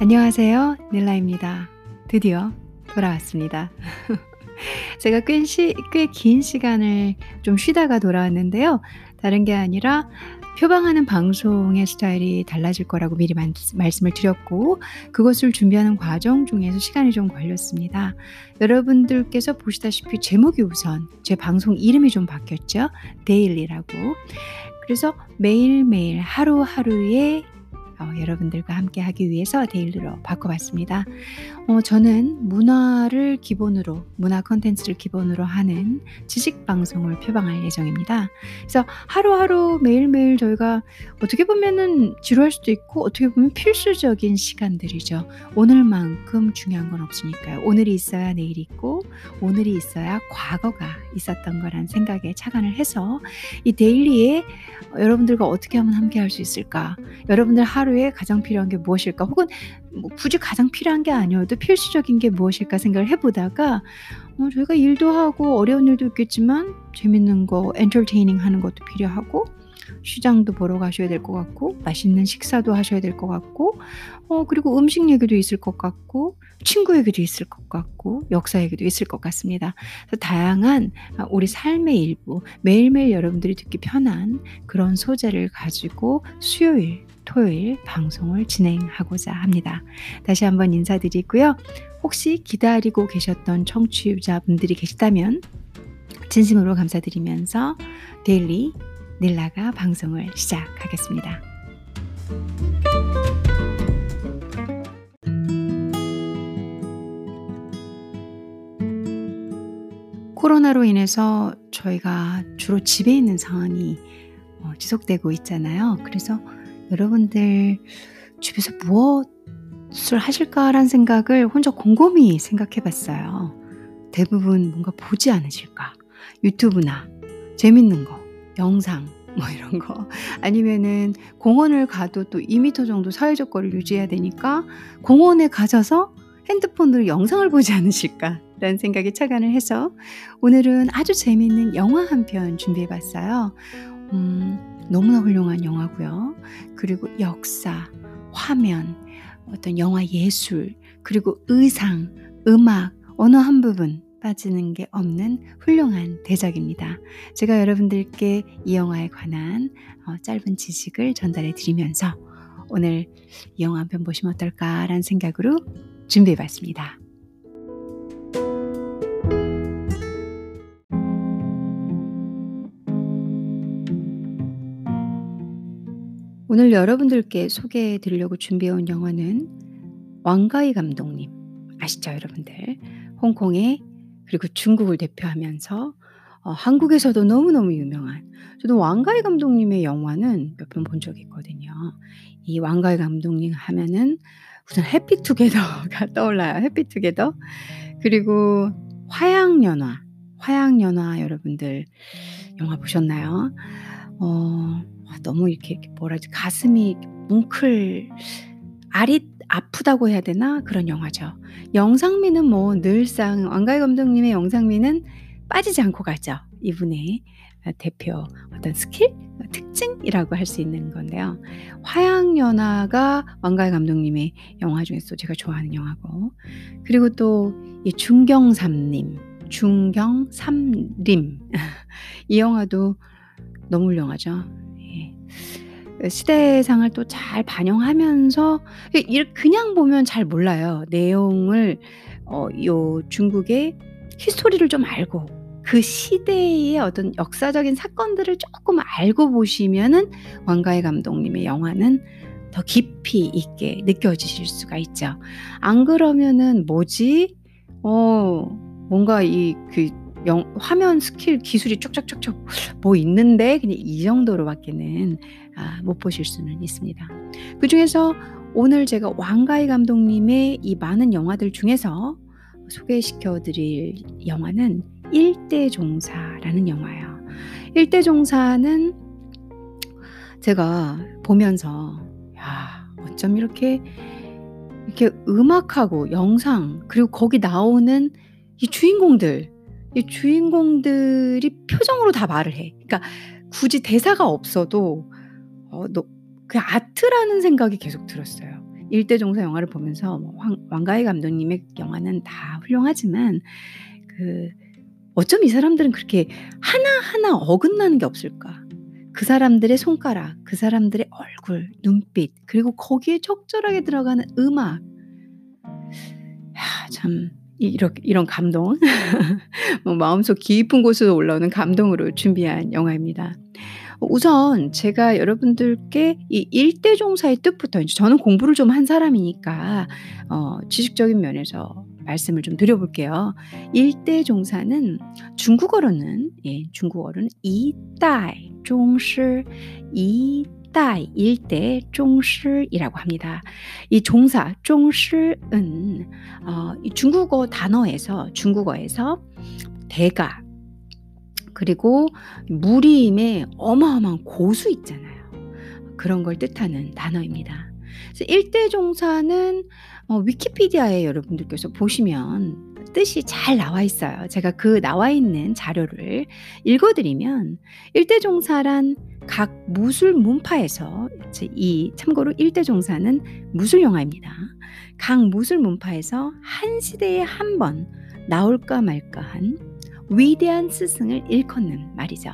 안녕하세요. 닐라입니다. 드디어 돌아왔습니다. 제가 꽤긴 시간을 좀 쉬다가 돌아왔는데요. 다른 게 아니라 표방하는 방송의 스타일이 달라질 거라고 미리 만, 말씀을 드렸고 그것을 준비하는 과정 중에서 시간이 좀 걸렸습니다. 여러분들께서 보시다시피 제목이 우선 제 방송 이름이 좀 바뀌었죠. 데일리라고. 그래서 매일매일 하루하루의 어, 여러분들과 함께 하기 위해서 daily로 바꿔봤습니다. 어, 저는 문화를 기본으로, 문화 컨텐츠를 기본으로 하는 지식 방송을 표방할 예정입니다. 그래서 하루하루 매일매일 저희가 어떻게 보면은 지루할 수도 있고 어떻게 보면 필수적인 시간들이죠. 오늘만큼 중요한 건 없으니까요. 오늘이 있어야 내일이 있고 오늘이 있어야 과거가 있었던 거란 생각에 착안을 해서 이 데일리에 여러분들과 어떻게 하면 함께 할 수 있을까? 여러분들 하루 에 가장 필요한 게 무엇일까? 혹은 뭐 굳이 가장 필요한 게 아니어도 필수적인 게 무엇일까 생각을 해보다가 어, 저희가 일도 하고 어려운 일도 있겠지만 재밌는 거, 엔터테이닝 하는 것도 필요하고 시장도 보러 가셔야 될 것 같고 맛있는 식사도 하셔야 될 것 같고 어 그리고 음식 얘기도 있을 것 같고 친구 얘기도 있을 것 같고 역사 얘기도 있을 것 같습니다. 다양한 아, 우리 삶의 일부 매일매일 여러분들이 듣기 편한 그런 소재를 가지고 수요일 토요일 방송을 진행하고자 합니다. 다시 한번 인사드리고요. 혹시 기다리고 계셨던 청취자분들이 계시다면 진심으로 감사드리면서 데일리 닐라가 방송을 시작하겠습니다. 코로나로 인해서 저희가 주로 집에 있는 상황이 어, 지속되고 있잖아요. 그래서 여러분들 집에서 무엇을 하실까라는 생각을 혼자 곰곰이 생각해 봤어요. 대부분 뭔가 보지 않으실까? 유튜브나 재밌는 거, 영상 뭐 이런 거 아니면은 공원을 가도 또 2미터 정도 사회적 거리를 유지해야 되니까 공원에 가셔서 핸드폰으로 영상을 보지 않으실까 라는 생각에 착안을 해서 오늘은 아주 재미있는 영화 한 편 준비해 봤어요. 음, 너무나 훌륭한 영화고요. 그리고 역사, 화면, 어떤 영화 예술, 그리고 의상, 음악, 어느 한 부분 빠지는 게 없는 훌륭한 대작입니다. 제가 여러분들께 이 영화에 관한 어, 짧은 지식을 전달해 드리면서 오늘 이 영화 한 편 보시면 어떨까라는 생각으로 준비해 봤습니다. 오늘 여러분들께 소개해 드리려고 준비해 온 영화는 왕가희 감독님 아시죠 여러분들 홍콩의 그리고 중국을 대표하면서 어, 한국에서도 너무너무 유명한 저도 왕가희 감독님의 영화는 몇 편 본 적이 있거든요. 이 왕가희 감독님 하면은 우선 해피투게더가 떠올라요. 해피투게더. 그리고 화양연화. 화양연화 여러분들 영화 보셨나요? 어, 너무 이렇게 뭐라지 가슴이 뭉클 아릿 아프다고 해야 되나 그런 영화죠. 영상미는 뭐 늘상 왕가희 감독님의 영상미는 빠지지 않고 가죠. 이분의 대표 어떤 스킬 특징이라고 할 수 있는 건데요. 화양연화가 왕가희 감독님의 영화 중에서 제가 좋아하는 영화고 그리고 또 이 중경삼림 중경삼림 이 영화도 너무 훌륭하죠. 시대상을 또 잘 반영하면서 그냥 보면 잘 몰라요. 내용을 어, 요 중국의 history를 좀 알고 그 시대의 어떤 역사적인 사건들을 조금 알고 보시면은 왕가위 감독님의 영화는 더 깊이 있게 느껴지실 수가 있죠. 안 그러면은 뭐지? 어, 뭔가 이 그 영, 화면 스킬 기술이 쭉쭉쭉쭉 뭐 있는데 그냥 이 정도로밖에는 아, 못 보실 수는 있습니다. 그 중에서 오늘 제가 왕가희 감독님의 이 많은 영화들 중에서 소개시켜 드릴 영화는 일대종사라는 영화예요. 일대종사는 제가 보면서 야, 어쩜 이렇게 이렇게 음악하고 영상 그리고 거기 나오는 이 주인공들 이 주인공들이 표정으로 다 말을 해. 그러니까 굳이 대사가 없어도 어, 너, 그 아트라는 생각이 계속 들었어요. 일대종사 영화를 보면서 뭐 황, 왕가희 감독님의 영화는 다 훌륭하지만 그 어쩜 이 사람들은 그렇게 하나하나 어긋나는 게 없을까? 그 사람들의 손가락, 그 사람들의 얼굴, 눈빛, 그리고 거기에 적절하게 들어가는 음악. 야, 참 이렇게 이런 감동, 뭐 마음속 깊은 곳으로 올라오는 감동으로 준비한 영화입니다. 우선 제가 여러분들께 이 일대 종사의 뜻부터 이제 저는 공부를 좀 한 사람이니까 어, 지식적인 면에서 말씀을 좀 드려볼게요. 일대 종사는 중국어로는 예, 중국어로는 이다이 종시 이 다이 일대 종시이라고 합니다. 이 종사 종시은 어, 이 중국어 단어에서 중국어에서 대가 그리고 무림의 어마어마한 고수 있잖아요. 그런 걸 뜻하는 단어입니다. 그래서 일대 종사는 어, 위키피디아에 여러분들께서 보시면 뜻이 잘 나와 있어요. 제가 그 나와 있는 자료를 읽어드리면 일대 종사란 각 무술 문파에서 이 참고로 일대 종사는 무술 영화입니다. 각 무술 문파에서 한 시대에 한 번 나올까 말까한 위대한 스승을 일컫는 말이죠.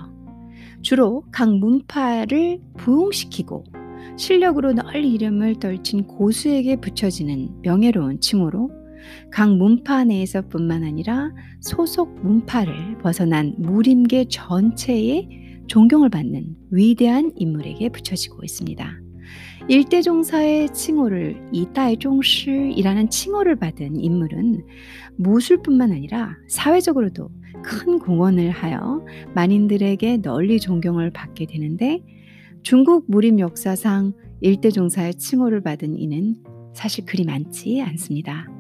주로 각 문파를 부흥시키고 실력으로 널리 이름을 떨친 고수에게 붙여지는 명예로운 칭호로 각 문파 내에서뿐만 아니라 소속 문파를 벗어난 무림계 전체에 존경을 받는 위대한 인물에게 붙여지고 있습니다. 일대종사의 칭호를 이다이종시이라는 칭호를 받은 인물은 무술뿐만 아니라 사회적으로도 큰 공헌을 하여 만인들에게 널리 존경을 받게 되는데 중국 무림 역사상 일대종사의 칭호를 받은 이는 사실 그리 많지 않습니다.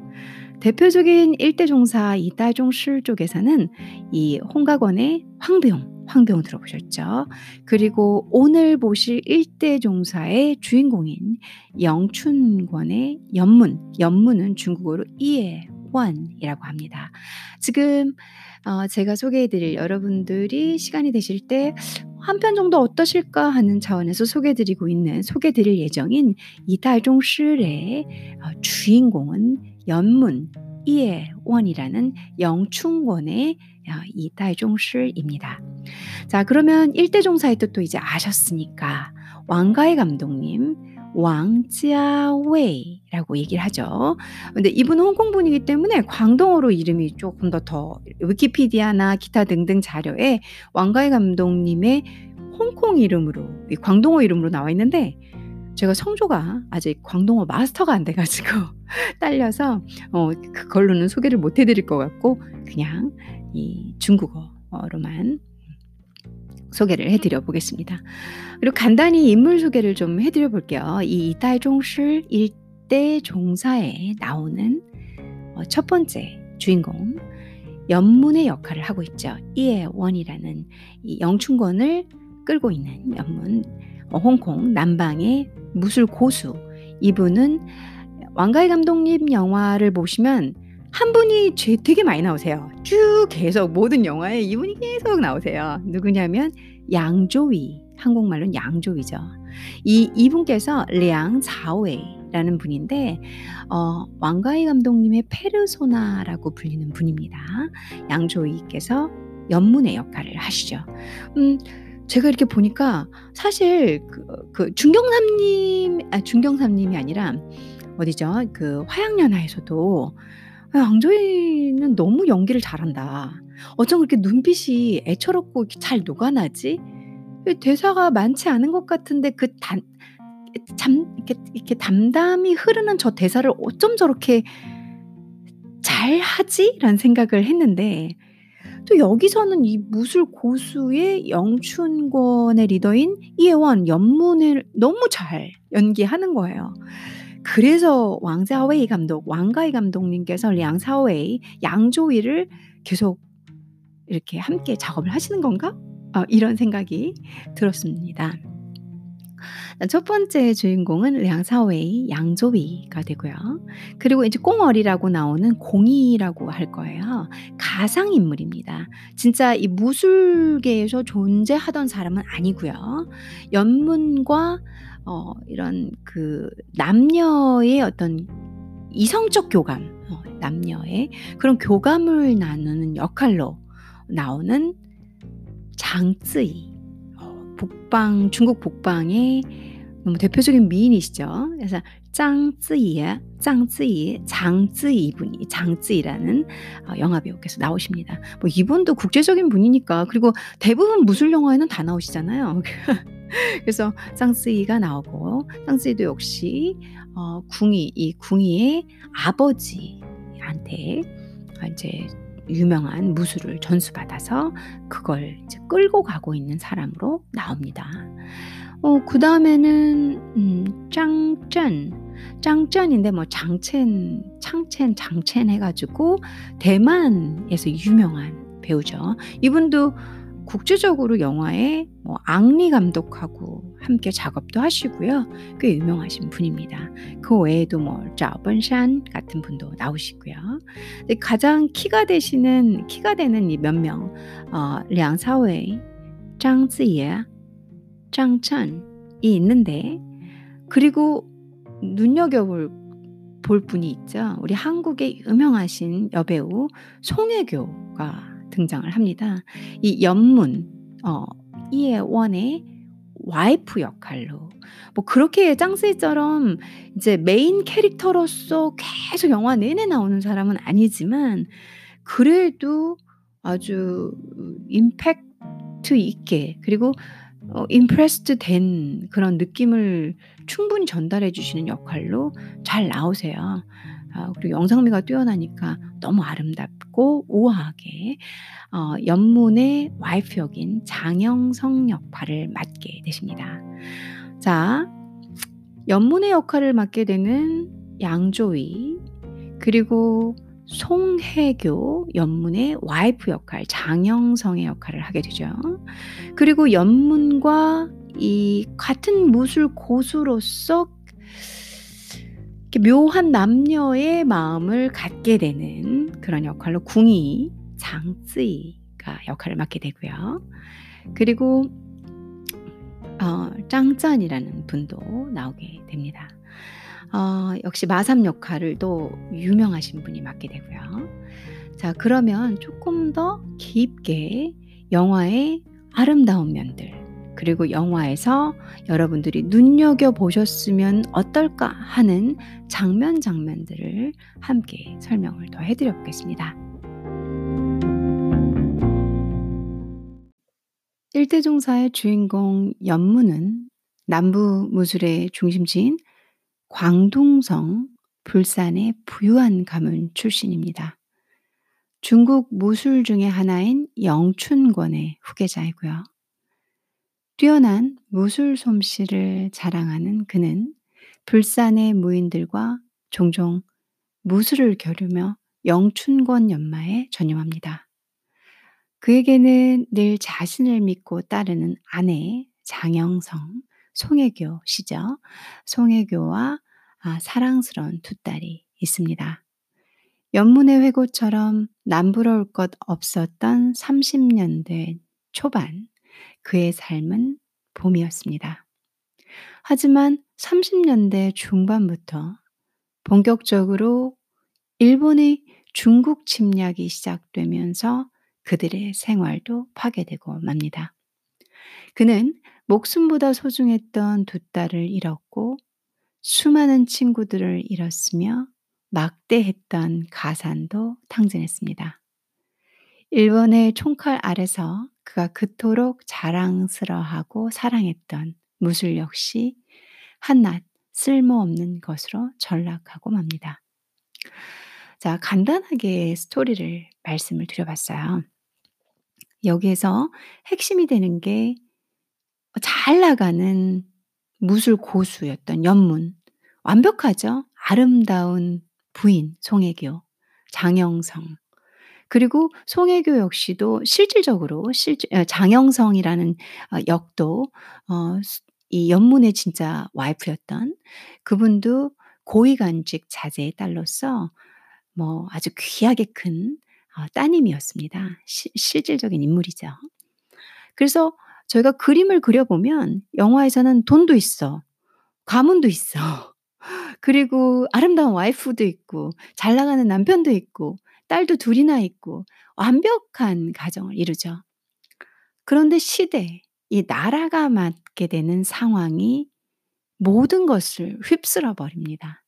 대표적인 일대 종사 이다종실 쪽에서는 이 홍가권의 황병, 황병 들어보셨죠? 그리고 오늘 보실 일대 종사의 주인공인 영춘권의 연문, 연문은 중국어로 이해원이라고 합니다. 지금 어, 제가 소개해드릴 여러분들이 시간이 되실 때 한 편 정도 어떠실까 하는 차원에서 소개해드리고 있는 소개드릴 예정인 이달종 시의 어, 주인공은 연문 이해원이라는 영춘권의 어, 이달종 시입니다. 자 그러면 일대종사의 뜻도 이제 아셨으니까 왕가의 감독님 왕지아웨이라고 얘기를 하죠. 근데 이분은 홍콩 분이기 때문에 광동어로 이름이 조금 더 더 위키피디아나 기타 등등 자료에 왕가희 감독님의 홍콩 이름으로 광동어 이름으로 나와 있는데 제가 성조가 아직 광동어 마스터가 안 돼가지고 딸려서 어, 그걸로는 소개를 못 해드릴 것 같고 그냥 이 중국어로만 소개를 해드려 보겠습니다. 그리고 간단히 인물 소개를 좀 해드려 볼게요. 이 이달종실 일대 종사에 나오는 어, 첫 번째 주인공 연문의 역할을 하고 있죠. 이해원이라는 이 영춘권을 끌고 있는 연문 어, 홍콩 남방의 무술 고수 이분은 왕가희 감독님 영화를 보시면 한 분이 되게 많이 나오세요. 쭉 계속 모든 영화에 이분이 계속 나오세요. 누구냐면 양조위. 한국말로는 양조위죠. 이 이분께서 량 자웨이라는 분인데 어, 왕가희 감독님의 페르소나라고 불리는 분입니다. 양조위께서 연문의 역할을 하시죠. 음, 제가 이렇게 보니까 사실 그, 그 중경삼님, 아, 중경삼님이 아니라 어디죠? 그 화양연화에서도 양조위는 너무 연기를 잘한다. 어쩜 그렇게 눈빛이 애처롭고 잘 녹아나지? 대사가 많지 않은 것 같은데 그 단, 잠, 이렇게, 이렇게 담담히 흐르는 저 대사를 어쩜 저렇게 잘 하지? 라는 생각을 했는데, 또 여기서는 이 무술 고수의 영춘권의 리더인 이혜원 연문을 너무 잘 연기하는 거예요. 그래서 왕자웨이 감독, 왕가이 감독님께서 량사웨이, 양조위를 계속 이렇게 함께 작업을 하시는 건가? 어, 이런 생각이 들었습니다. 첫 번째 주인공은 량사웨이, 양조위가 되고요. 그리고 이제 꽁얼이라고 나오는 공이라고 할 거예요. 가상 인물입니다. 진짜 이 무술계에서 존재하던 사람은 아니고요. 연문과 어 이런 그 남녀의 어떤 이성적 교감, 어 남녀의 그런 교감을 나누는 역할로 나오는 장쯔이. 어 북방 중국 북방의 너무 대표적인 미인이시죠. 그래서 짱쯔이의 짱쯔이 장쯔이 분이 장쯔이라는 어 영화 배우께서 나오십니다. 뭐 이분도 국제적인 분이니까 그리고 대부분 무술 영화에는 다 나오시잖아요. 그래서 짱쯔이가 나오고 짱쯔이도 역시 어 궁이 이 궁이의 아버지한테 어 인제 유명한 무술을 전수받아서 그걸 끌고 가고 있는 사람으로 나옵니다. 어 그 다음에는 음 짱쩐. 짱쩐인데 뭐 장첸, 창첸, 장첸 해 가지고 대만에서 유명한 배우죠. 이분도 국제적으로 영화에 뭐 앙리 감독하고 함께 작업도 하시고요. 꽤 유명하신 분입니다. 그 외에도 뭐 짜오번샨 같은 분도 나오시고요. 가장 키가 되시는 키가 되는 이 몇 명, 어 량사웨이, 장쯔예, 장천이 있는데 그리고 눈여겨볼 볼 분이 있죠. 우리 한국의 유명하신 여배우 송혜교가 등장을 합니다. 이 연문 어 이혜원의 와이프 역할로 뭐 그렇게 짱쓰이처럼 이제 메인 캐릭터로서 계속 영화 내내 나오는 사람은 아니지만 그래도 아주 임팩트 있게 그리고 어 impressed 된 그런 느낌을 충분히 전달해 주시는 역할로 잘 나오세요. 아 그리고 영상미가 뛰어나니까 너무 아름답고 우아하게 어 엽문의 와이프 역인 장영성 역할을 맡게 되십니다. 자 연문의 역할을 맡게 되는 양조위 그리고 송혜교 연문의 와이프 역할 장영성의 역할을 하게 되죠. 그리고 연문과 이 같은 무술 고수로서 묘한 남녀의 마음을 갖게 되는 그런 역할로 궁이 장쯔이가 역할을 맡게 되고요. 그리고 어 짱짠이라는 분도 나오게 됩니다. 어 역시 마삼 역할을 또 유명하신 분이 맡게 되고요. 자 그러면 쪼끔 더 깊게 영화의 아름다운 면들 그리고 영화에서 여러분들이 눈여겨 보셨으면 어떨까 하는 장면, 장면들을 함께 설명을 더 해 드려 보겠습니다. 일대종사의 주인공 연문은 남부 무술의 중심지인 광둥성, 불산의 부유한 가문 출신입니다. 중국 무술 중의 하나인 영춘권의 후계자이고요. 뛰어난 무술 솜씨를 자랑하는 그는 불산의 무인들과 종종 무술을 겨루며 영춘권 연마에 전념합니다. 그에게는 늘 자신을 믿고 따르는 아내 장영성, 송혜교 시죠. 송혜교와 아 사랑스러운 두 딸이 있습니다. 연문의 회고처럼 남부러울 것 없었던 30년대 초반 그의 삶은 봄이었습니다. 하지만 30년대 중반부터 본격적으로 일본의 중국 침략이 시작되면서 그들의 생활도 파괴되고 맙니다. 그는 목숨보다 소중했던 두 딸을 잃었고 수많은 친구들을 잃었으며 막대했던 가산도 탕진했습니다. 일본의 총칼 아래서 그가 그토록 자랑스러워하고 사랑했던 무술 역시 한낱 쓸모없는 것으로 전락하고 맙니다. 자, 간단하게 스토리를 말씀을 드려봤어요. 여기에서 핵심이 되는 게 잘 나가는 무술 고수였던 연문. 완벽하죠? 아름다운 부인 송혜교, 장영성, 그리고 송혜교 역시도 실질적으로 실제 어 장영성이라는 어 역도 어 이 연문의 진짜 와이프였던 그분도 고위간직 자제의 딸로서 뭐 아주 귀하게 큰 어, 따님이었습니다. 시, 실질적인 인물이죠. 그래서 저희가 그림을 그려보면 영화에서는 돈도 있어. 가문도 있어. 그리고 아름다운 와이프도 있고 잘 나가는 남편도 있고 딸도 둘이나 있고 완벽한 가정을 이루죠. 그런데 시대, 이 나라가 맞게 되는 상황이 모든 것을 휩쓸어 버립니다.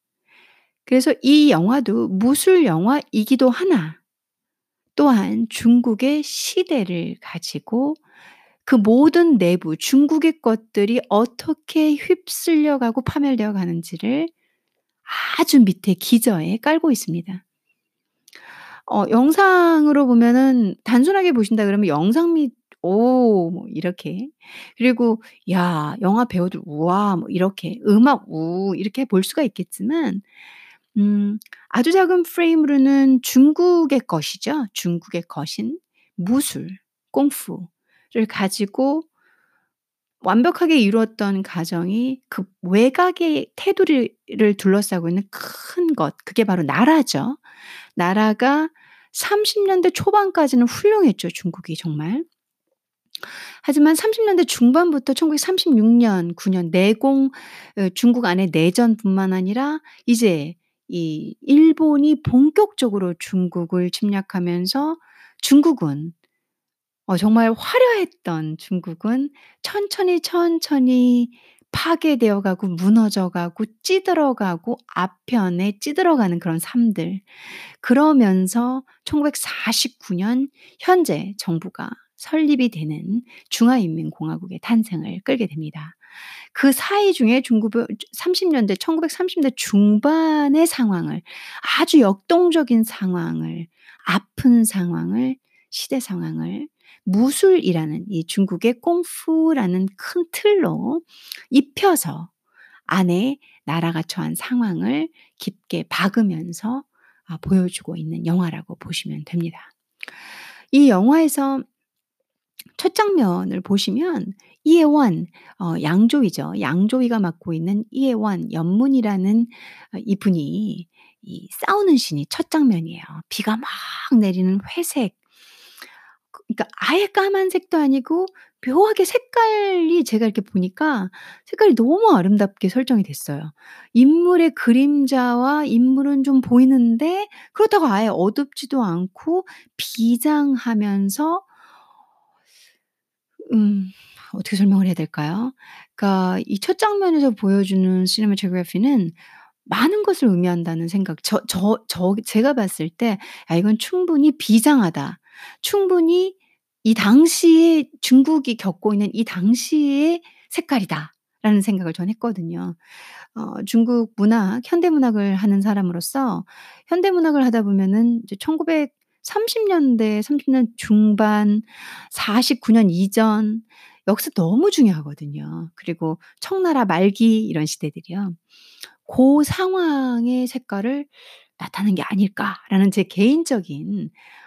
그래서 이 영화도 무술 영화이기도 하나 또한 중국의 시대를 가지고 그 모든 내부 중국의 것들이 어떻게 휩쓸려 가고 파멸되어 가는지를 아주 밑에 기저에 깔고 있습니다. 어 영상으로 보면은 단순하게 보신다 그러면 영상 및 오 뭐 이렇게 그리고 야 영화 배우들 우와 뭐 이렇게 음악 우 이렇게 볼 수가 있겠지만 음 아주 작은 프레임으로는 중국의 것이죠. 중국의 것인 무술, 꽁푸를 가지고 완벽하게 이루었던 가정이 그 외곽의 테두리를 둘러싸고 있는 큰 것, 그게 바로 나라죠. 나라가 30년대 초반까지는 훌륭했죠, 중국이 정말. 하지만 30년대 중반부터 1936년, 9년 내공 어, 중국 안에 내전뿐만 아니라 이제 이 일본이 본격적으로 중국을 침략하면서 중국은 어 정말 화려했던 중국은 천천히, 천천히 파괴되어 가고 무너져 가고 찌들어 가고 앞편에 찌들어 가는 그런 삶들. 그러면서 1949년 현재 정부가 설립이 되는 중화인민공화국의 탄생을 끌게 됩니다. 그 사이 중에 중국 30년대 1930대 중반의 상황을 아주 역동적인 상황을 아픈 상황을 시대 상황을 무술이라는 이 중국의 꽁푸라는 큰 틀로 입혀서 안에 나라가 처한 상황을 깊게 박으면서 아, 보여주고 있는 영화라고 보시면 됩니다. 이 영화에서 첫 장면을 보시면 이혜원 어 양조위죠. 양조위가 맡고 있는 이혜원 연문이라는 어 이분이 이 싸우는 씬이 첫 장면이에요. 비가 막 내리는 회색 그 그러니까 아예 까만색도 아니고 묘하게 색깔이 제가 이렇게 보니까 색깔이 너무 아름답게 설정이 됐어요. 인물의 그림자와 인물은 좀 보이는데 그렇다고 아예 어둡지도 않고 비장하면서 음 어떻게 설명을 해야 될까요? 그러니까 이 첫 장면에서 보여주는 시네마토그래피는 많은 것을 의미한다는 생각 저 저 저 제가 봤을 때 '아 이건 충분히 비장하다. 충분히 이 당시에 중국이 겪고 있는 이 당시의 색깔이다.'라는 생각을 전 했거든요. 어 중국 문학, 현대 문학을 하는 사람으로서 현대 문학을 하다 보면은 이제 1930 년대 30년 중반 49년 이전 역사 너무 중요하거든요. 그리고 청나라 말기 이런 시대들이요. 고 상황의 색깔을 나타낸 게 아닐까라는 제 개인적인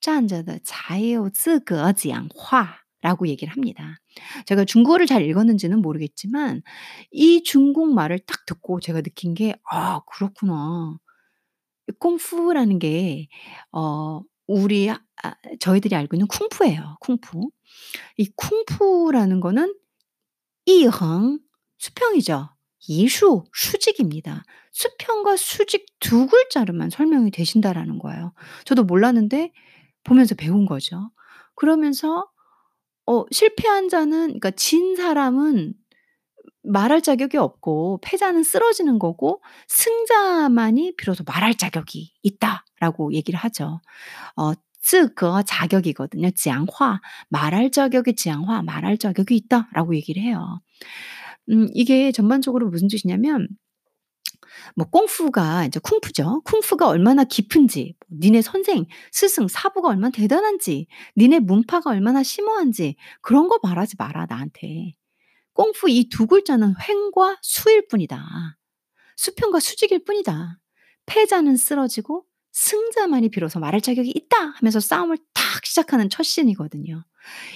站着的才有资格讲话。 라고 얘기를 합니다. 제가 중국어를 잘 읽었는지는 모르겠지만 이 중국말을 딱 듣고 제가 느낀 게 '아 그렇구나.' 콩푸라는 게 어 우리 아 저희들이 알고 있는 쿵푸예요, 쿵푸. 이 쿵푸라는 거는 이흥 수평이죠. 이수 수직입니다. 수평과 수직 두 글자로만 설명이 되신다라는 거예요. 저도 몰랐는데 보면서 배운 거죠. 그러면서 어, 실패한 자는 그러니까 진 사람은 말할 자격이 없고 패자는 쓰러지는 거고 승자만이 비로소 말할 자격이 있다라고 얘기를 하죠. 어, 즉그 자격이거든요. 지양화 말할 자격이 지양화 말할 자격이 있다라고 얘기를 해요. 음, 이게 전반적으로 무슨 뜻이냐면 뭐 꽁푸가 이제 쿵푸죠. 쿵푸가 얼마나 깊은지, 뭐 니네 선생, 스승, 사부가 얼마나 대단한지, 니네 문파가 얼마나 심오한지 그런 거 말하지 마라 나한테. 꽁푸 이 두 글자는 횡과 수일 뿐이다. 수평과 수직일 뿐이다. 패자는 쓰러지고 승자만이 비로소 말할 자격이 있다 하면서 싸움을 탁 시작하는 첫 씬이거든요.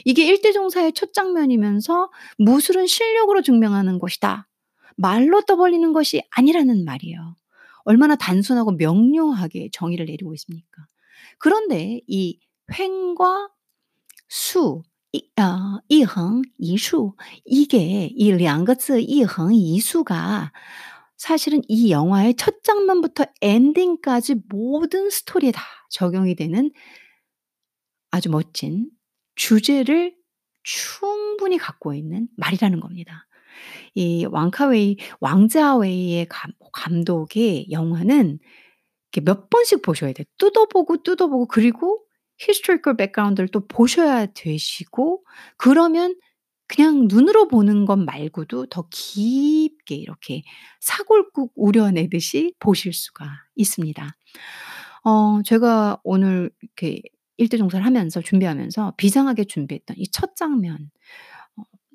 이게 일대 종사의 첫 장면이면서 무술은 실력으로 증명하는 것이다. 말로 떠벌리는 것이 아니라는 말이에요. 얼마나 단순하고 명료하게 정의를 내리고 있습니까? 그런데 이 횡과 수, 이, 어, 이흥, 이수 이게 이 两个字 이흥, 이수가 사실은 이 영화의 첫 장면부터 엔딩까지 모든 스토리에 다 적용이 되는 아주 멋진 주제를 충분히 갖고 있는 말이라는 겁니다. 이 왕카웨이 왕자웨이의 감 감독의 영화는 몇 번씩 보셔야 돼요. 뜯어보고 뜯어보고 그리고 historical background를 또 보셔야 되시고 그러면 그냥 눈으로 보는 것 말고도 더 깊게 이렇게 사골국 우려내듯이 보실 수가 있습니다. 어 제가 오늘 이렇게 일대 종사를 하면서 준비하면서 비장하게 준비했던 이 첫 장면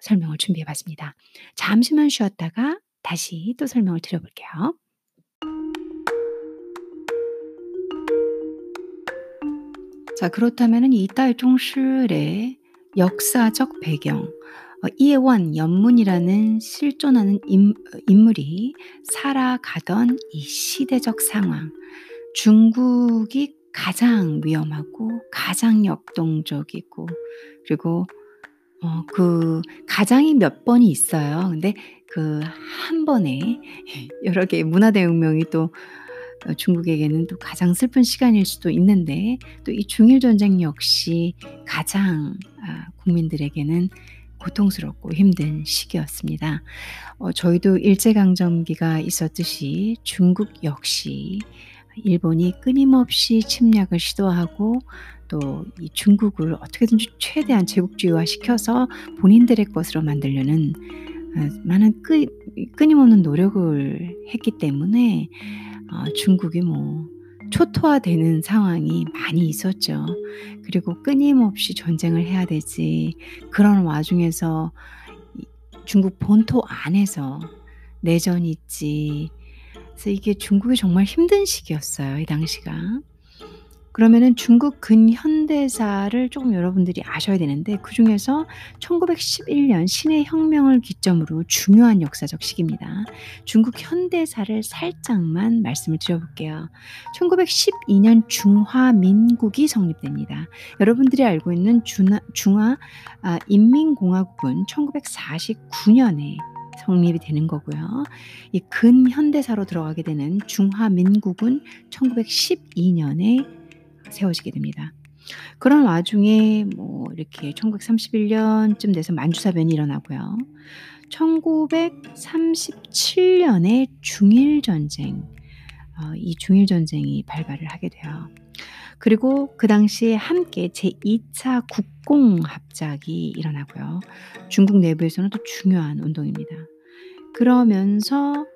설명을 준비해 봤습니다. 잠시만 쉬었다가 다시 또 설명을 드려볼게요. 자, 그렇다면 이딸 종실의 역사적 배경, 어, 이해원 연문이라는 실존하는 인, 인물이 살아가던 이 시대적 상황, 중국이 가장 위험하고 가장 역동적이고 그리고 어 그 가장이 몇 번이 있어요. 근데 그한 번에 여러 개의 문화 대혁명이 또 어 중국에게는 또 가장 슬픈 시간일 수도 있는데 또 이 중일 전쟁 역시 가장 아 국민들에게는 고통스럽고 힘든 시기였습니다. 어 저희도 일제 강점기가 있었듯이 중국 역시 일본이 끊임없이 침략을 시도하고 또 이 중국을 어떻게든지 최대한 제국주의화 시켜서 본인들의 것으로 만들려는 어, 많은 끄, 끊임없는 노력을 했기 때문에 어, 중국이 뭐 초토화되는 상황이 많이 있었죠. 그리고 끊임없이 전쟁을 해야 되지. 그런 와중에서 중국 본토 안에서 내전이 있지. 그래서 이게 중국이 정말 힘든 시기였어요. 이 당시가. 그러면은 중국 근현대사를 조금 여러분들이 아셔야 되는데 그 중에서 1911년 신해 혁명을 기점으로 중요한 역사적 시기입니다. 중국 현대사를 살짝만 말씀을 드려볼게요. 1912년 중화민국이 성립됩니다. 여러분들이 알고 있는 중화, 중화 아, 인민공화국은 1949년에 성립이 되는 거고요. 이 근현대사로 들어가게 되는 중화민국은 1912년에 세워지게 됩니다. 그런 와중에 뭐 이렇게 1931년쯤 돼서 만주사변이 일어나고요. 1937년에 중일 전쟁, 어, 이 중일 전쟁이 발발을 하게 돼요. 그리고 그 당시에 함께 제2차 국공합작이 일어나고요. 중국 내부에서는 또 중요한 운동입니다. 그러면서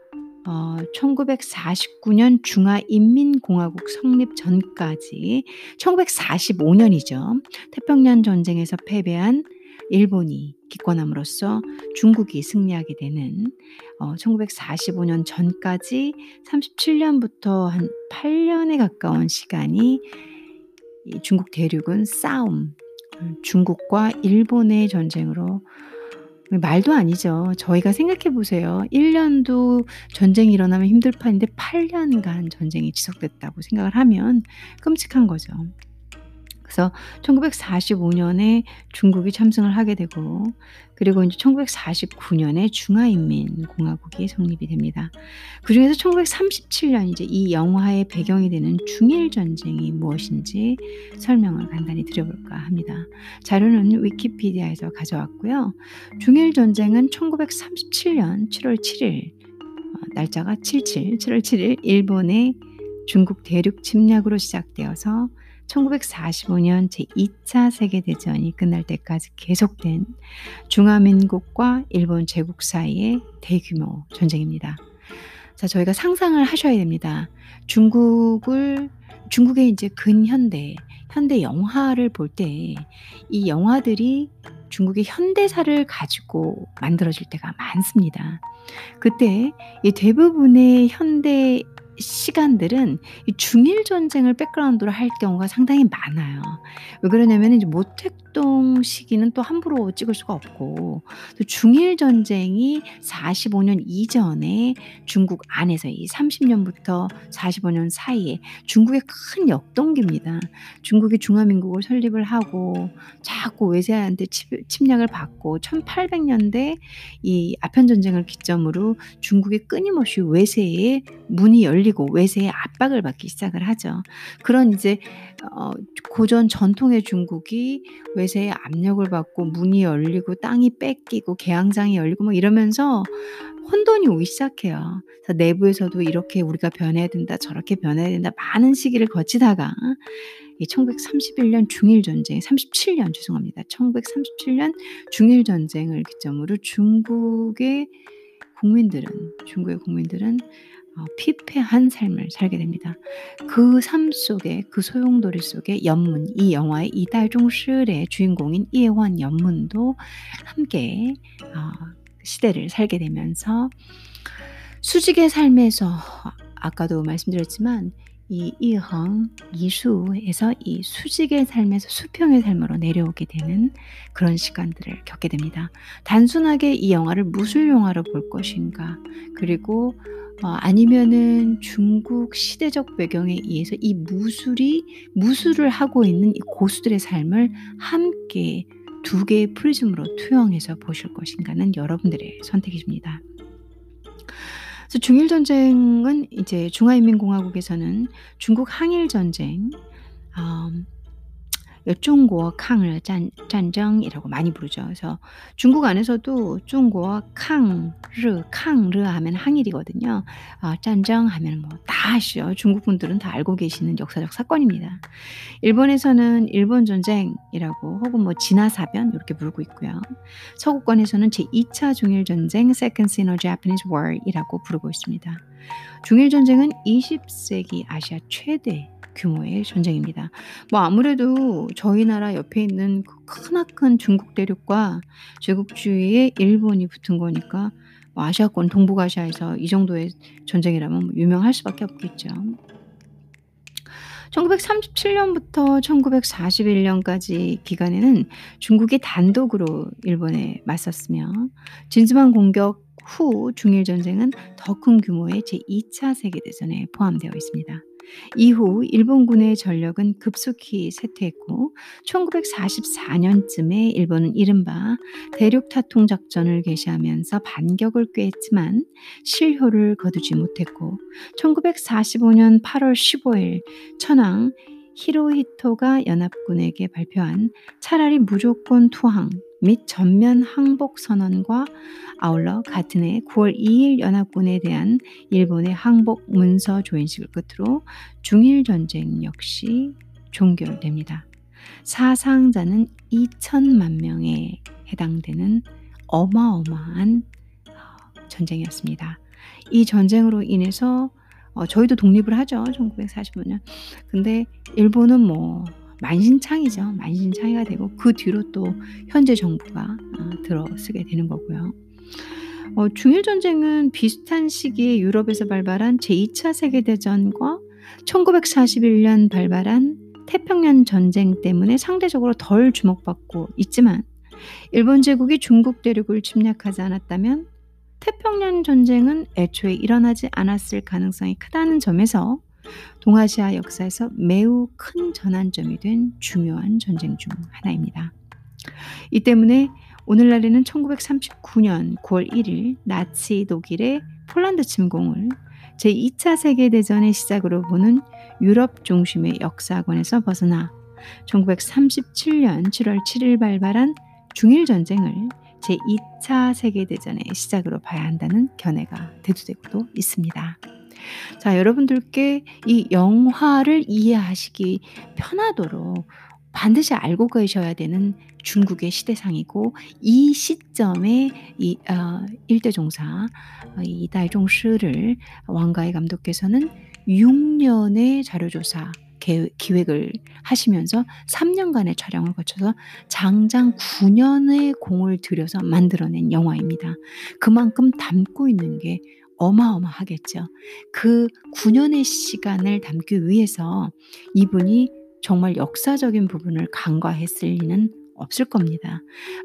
어 1949년 중화인민공화국 성립 전까지 1945년이죠. 태평양 전쟁에서 패배한 일본이 기권함으로써 중국이 승리하게 되는 어 1945년 전까지 37년부터 한 8년에 가까운 시간이 이 중국 대륙은 싸움, 음, 중국과 일본의 전쟁으로 말도 아니죠. 저희가 생각해 보세요. 1 년도 전쟁이 일어나면 힘들 판인데 8 년간 전쟁이 지속됐다고 생각을 하면 끔찍한 거죠. 그래서 1945년에 중국이 참승을 하게 되고 그리고 이제 1949년에 중화인민공화국이 성립이 됩니다. 그 중에서 1937년 이제 이 영화의 배경이 되는 중일 전쟁이 무엇인지 설명을 간단히 드려볼까 합니다. 자료는 위키피디아에서 가져왔고요. 중일 전쟁은 1937년 7월 7일 날짜가 77, 7월 7일 일본의 중국 대륙 침략으로 시작되어서 1945년 제2차 세계대전이 끝날 때까지 계속된 중화민국과 일본 제국 사이의 대규모 전쟁입니다. 자, 저희가 상상을 하셔야 됩니다. 중국을 중국의 이제 근현대 현대 영화를 볼 때 이 영화들이 중국의 현대사를 가지고 만들어질 때가 많습니다. 그때 이 대부분의 현대 시간들은 이 중일 전쟁을 백그라운드로 할 경우가 상당히 많아요. 왜 그러냐면 이제 모택 동 시기는 또 함부로 찍을 수가 없고 또 중일 전쟁이 45년 이전에 중국 안에서 이 30년부터 45년 사이에 중국의 큰 역동기입니다. 중국이 중화민국을 설립을 하고 자꾸 외세한테 침략을 받고 1800년대 이 아편 전쟁을 기점으로 중국이 끊임없이 외세의 문이 열리고 외세의 압박을 받기 시작을 하죠. 그런 이제 어 고전 전통의 중국이 외세의 압력을 받고 문이 열리고 땅이 뺏기고 개항장이 열리고 뭐 이러면서 혼돈이 오기 시작해요. 그래서 내부에서도 이렇게 우리가 변해야 된다, 저렇게 변해야 된다, 많은 시기를 거치다가 이 1931년 중일 전쟁, 37년 죄송합니다. 1937년 중일 전쟁을 기점으로 중국의 국민들은 중국의 국민들은 어, 피폐한 삶을 살게 됩니다. 그 삶 속에 그 소용돌이 속에 연문 이 영화의 이달종실의 주인공인 이해환 연문도 함께 어, 시대를 살게 되면서 수직의 삶에서 아까도 말씀드렸지만 이 이흥 이수에서 이 수직의 삶에서 수평의 삶으로 내려오게 되는 그런 시간들을 겪게 됩니다. 단순하게 이 영화를 무술 영화로 볼 것인가 그리고 어, 아니면은 중국 시대적 배경에 의해서 이 무술이 무술을 하고 있는 이 고수들의 삶을 함께 두 개의 프리즘으로 투영해서 보실 것인가는 여러분들의 선택이십니다. 그래서 중일 전쟁은 이제 중화인민공화국에서는 중국 항일 전쟁, 음, 중국 항을 짠, 전쟁이라고 많이 부르죠. 그래서 중국 안에서도 중국 항르, 항르 하면 항일이거든요. 아, 짠정 하면 뭐 다 아시죠. 중국 분들은 다 알고 계시는 역사적 사건입니다. 일본에서는 일본 전쟁이라고 혹은 뭐 진화사변 이렇게 부르고 있고요. 서구권에서는 제2차 중일 전쟁 Second Sino-Japanese War이라고 부르고 있습니다. 중일 전쟁은 20세기 아시아 최대 규모의 전쟁입니다. 뭐 아무래도 저희 나라 옆에 있는 그 크나큰 중국 대륙과 제국주의의 일본이 붙은 거니까 뭐 아시아권 동북아시아에서 이 정도의 전쟁이라면 뭐 유명할 수밖에 없겠죠. 1937년부터 1941년까지 기간에는 중국이 단독으로 일본에 맞섰으며 진주만 공격 후 중일 전쟁은 더 큰 규모의 제2차 세계대전에 포함되어 있습니다. 이후 일본군의 전력은 급속히 쇠퇴했고 1944년쯤에 일본은 이른바 대륙타통 작전을 개시하면서 반격을 꾀했지만 실효를 거두지 못했고 1945년 8월 15일 천황 히로히토가 연합군에게 발표한 차라리 무조건 투항 및 전면 항복 선언과 아울러 같은 해 9월 2일 연합군에 대한 일본의 항복 문서 조인식을 끝으로 중일 전쟁 역시 종결됩니다. 사상자는 2천만 명에 해당되는 어마어마한 어, 전쟁이었습니다. 이 전쟁으로 인해서 어, 저희도 독립을 하죠. 1945년. 근데 일본은 뭐 만신창이죠. 만신창이가 되고 그 뒤로 또 현재 정부가 어, 들어서게 되는 거고요. 어, 중일 전쟁은 비슷한 시기에 유럽에서 발발한 제2차 세계 대전과 1941년 발발한 태평양 전쟁 때문에 상대적으로 덜 주목받고 있지만 일본 제국이 중국 대륙을 침략하지 않았다면 태평양 전쟁은 애초에 일어나지 않았을 가능성이 크다는 점에서 동아시아 역사에서 매우 큰 전환점이 된 중요한 전쟁 중 하나입니다. 이 때문에 오늘날에는 1939년 9월 1일 나치 독일의 폴란드 침공을 제2차 세계대전의 시작으로 보는 유럽 중심의 역사관에서 벗어나 1937년 7월 7일 발발한 중일 전쟁을 제2차 세계대전의 시작으로 봐야 한다는 견해가 대두되고도 있습니다. 자, 여러분들께 이 영화를 이해하시기 편하도록 반드시 알고 계셔야 되는 중국의 시대상이고 이 시점에 이 어, 일대 종사 어, 이달종스를 왕가의 감독께서는 6년의 자료조사 기획을 하시면서 3년간의 촬영을 거쳐서 장장 9년의 공을 들여서 만들어낸 영화입니다. 그만큼 담고 있는 게 어마어마하겠죠. 그 9년의 시간을 담기 위해서 이분이 정말 역사적인 부분을 간과했을 리는 없을 겁니다.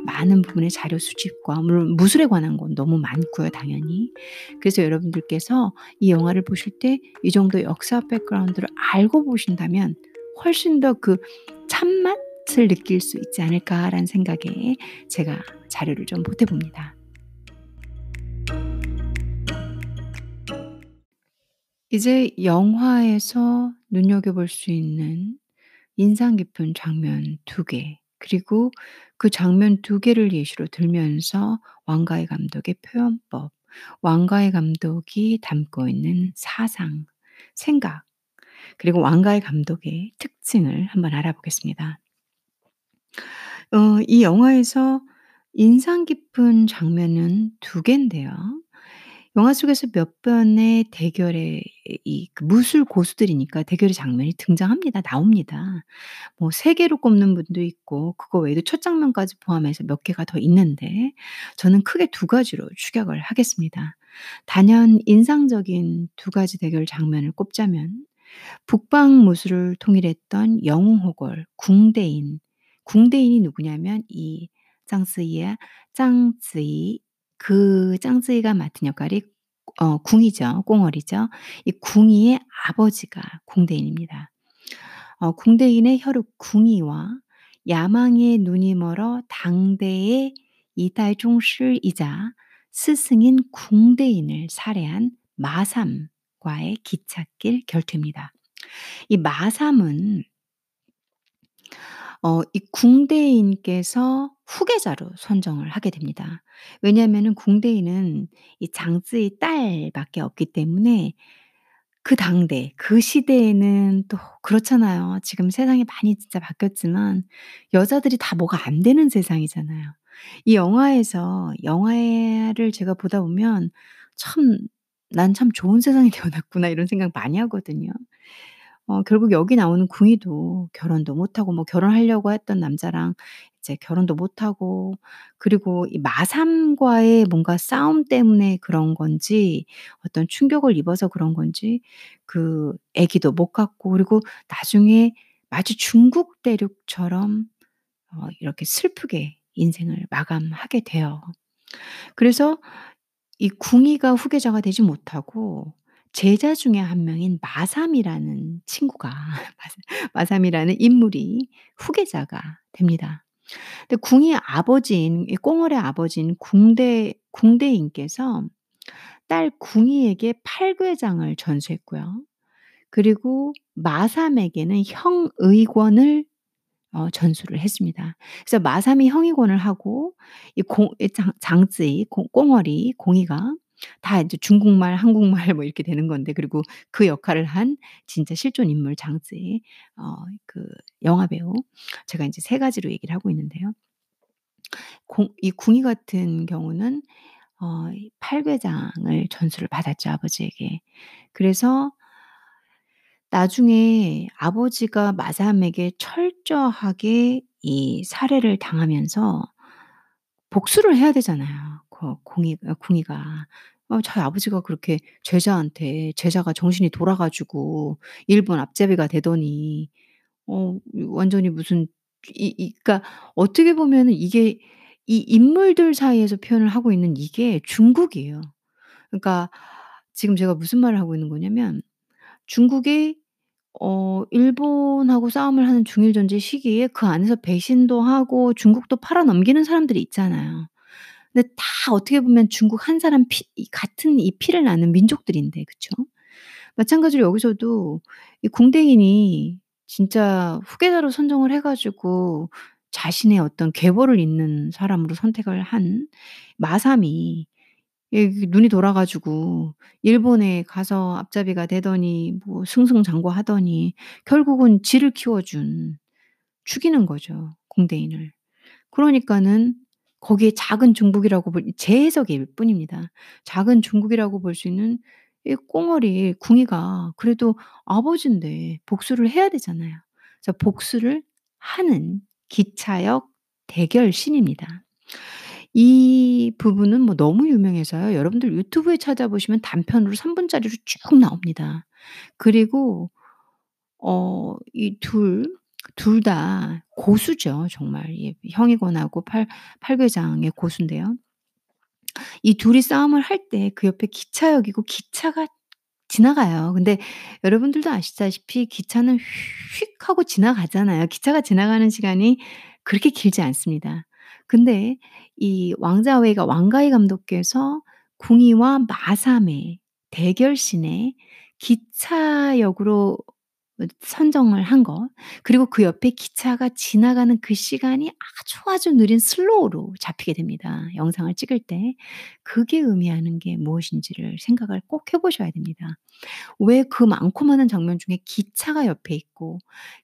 많은 부분의 자료 수집과 물론 무술에 관한 건 너무 많고요, 당연히. 그래서 여러분들께서 이 영화를 보실 때 이 정도 역사 백그라운드를 알고 보신다면 훨씬 더 그 참맛을 느낄 수 있지 않을까라는 생각에 제가 자료를 좀 보태 봅니다. 이제 영화에서 눈여겨볼 수 있는 인상 깊은 장면 두 개, 그리고 그 장면 두 개를 예시로 들면서 왕가의 감독의 표현법, 왕가의 감독이 담고 있는 사상, 생각, 그리고 왕가의 감독의 특징을 한번 알아보겠습니다. 어, 이 영화에서 인상 깊은 장면은 두 개인데요. 영화 속에서 몇 번의 대결의 이그 무술 고수들이니까 대결의 장면이 등장합니다. 나옵니다. 뭐3 개로 꼽는 분도 있고 그거 외에도 첫 장면까지 포함해서 몇 개가 더 있는데 저는 크게 두 가지로 추격을 하겠습니다. 단연 인상적인 두 가지 대결 장면을 꼽자면 북방 무술을 통일했던 영웅호걸 궁대인 궁대인이 누구냐면 이 짱스이의 짱즈이 그 짱즈이가 맡은 역할이 어 궁이죠. 꽁어리죠. 이 궁이의 아버지가 궁대인입니다. 어 궁대인의 혈육 궁이와 야망의 눈이 멀어 당대의 이달 종실이자 스승인 궁대인을 살해한 마삼과의 기찻길 결투입니다. 이 마삼은 어 이 궁대인께서 후계자로 선정을 하게 됩니다. 왜냐하면은 궁대인은 이 장쯔의 딸밖에 없기 때문에 그 당대 그 시대에는 또 그렇잖아요. 지금 세상이 많이 진짜 바뀌었지만 여자들이 다 뭐가 안 되는 세상이잖아요. 이 영화에서 영화를 제가 보다 보면 참 '난 참 좋은 세상에 태어났구나.' 이런 생각 많이 하거든요. 어 결국 여기 나오는 궁이도 결혼도 못하고 뭐 결혼하려고 했던 남자랑 이제 결혼도 못하고 그리고 이 마삼과의 뭔가 싸움 때문에 그런 건지 어떤 충격을 입어서 그런 건지 그 아기도 못 갖고 그리고 나중에 마치 중국 대륙처럼 어 이렇게 슬프게 인생을 마감하게 돼요. 그래서 이 궁이가 후계자가 되지 못하고 제자 중에 한 명인 마삼이라는 친구가 마삼이라는 인물이 후계자가 됩니다. 근데 궁의 아버지인 이 꽁얼의 아버지인 궁대 궁대인께서 딸 궁이에게 팔괘장을 전수했고요. 그리고 마삼에게는 형의권을 어 전수를 했습니다. 그래서 마삼이 형의권을 하고 이 공 장 장쯔이 꽁얼이 공이가 다 이제 중국말, 한국말 뭐 이렇게 되는 건데 그리고 그 역할을 한 진짜 실존 인물 장쯔의 어 그 영화 배우 제가 인제 세 가지로 얘기를 하고 있는데요. 공 이 궁이 같은 경우는 어이 팔괘장을 전수를 받았죠, 아버지에게. 그래서 나중에 아버지가 마삼에게 철저하게 이 살해를 당하면서 복수를 해야 되잖아요. 그 공이 어 궁이가. 어 저희 아버지가 그렇게 제자한테 제자가 정신이 돌아 가지고 일본 앞제비가 되더니 어 완전히 무슨 이 이 그러니까 어떻게 보면은 이게 이 인물들 사이에서 표현을 하고 있는 이게 중국이에요. 그러니까 지금 제가 무슨 말을 하고 있는 거냐면 중국이 어 일본하고 싸움을 하는 중일 전쟁 시기에 그 안에서 배신도 하고 중국도 팔아 넘기는 사람들이 있잖아요. 근데 다 어떻게 보면 중국 한 사람 피이 같은 이 피를 나는 민족들인데 그쵸? 마찬가지로 여기서도 이 공대인이 진짜 후계자로 선정을 해 가지고 자신의 어떤 계보를 잇는 사람으로 선택을 한 마삼이 눈이 돌아 가지고 일본에 가서 앞잡이가 되더니 뭐 승승장구하더니 결국은 지를 키워준 죽이는 거죠, 공대인을. 그러니까는 거기에 작은 중국이라고 볼 제 해석일 뿐입니다. 작은 중국이라고 볼 수 있는 이 꽁어리 궁이가 그래도 아버지인데 복수를 해야 되잖아요. 그래서 복수를 하는 기차역 대결신입니다. 이 부분은 뭐 너무 유명해서요. 여러분들 유튜브에 찾아보시면 단편으로 3 분짜리로 쭉 나옵니다. 그리고 어 이 둘, 둘 다 고수죠 정말. 예 형이권하고 팔 팔궤장의 고수인데요. 이 둘이 싸움을 할 때 그 옆에 기차역이고 기차가 지나가요. 근데 여러분들도 아시다시피 기차는 휙 하고 지나가잖아요. 기차가 지나가는 시간이 그렇게 길지 않습니다. 근데 이 왕자웨이가 왕가위 감독께서 궁이와 마삼의 대결신에 기차역으로 어 선정을 한 거 그리고 그 옆에 기차가 지나가는 그 시간이 아주 아주 느린 슬로우로 잡히게 됩니다, 영상을 찍을 때. 그게 의미하는 게 무엇인지를 생각을 꼭 해 보셔야 됩니다. 왜 그 많고 많은 장면 중에 기차가 옆에 있고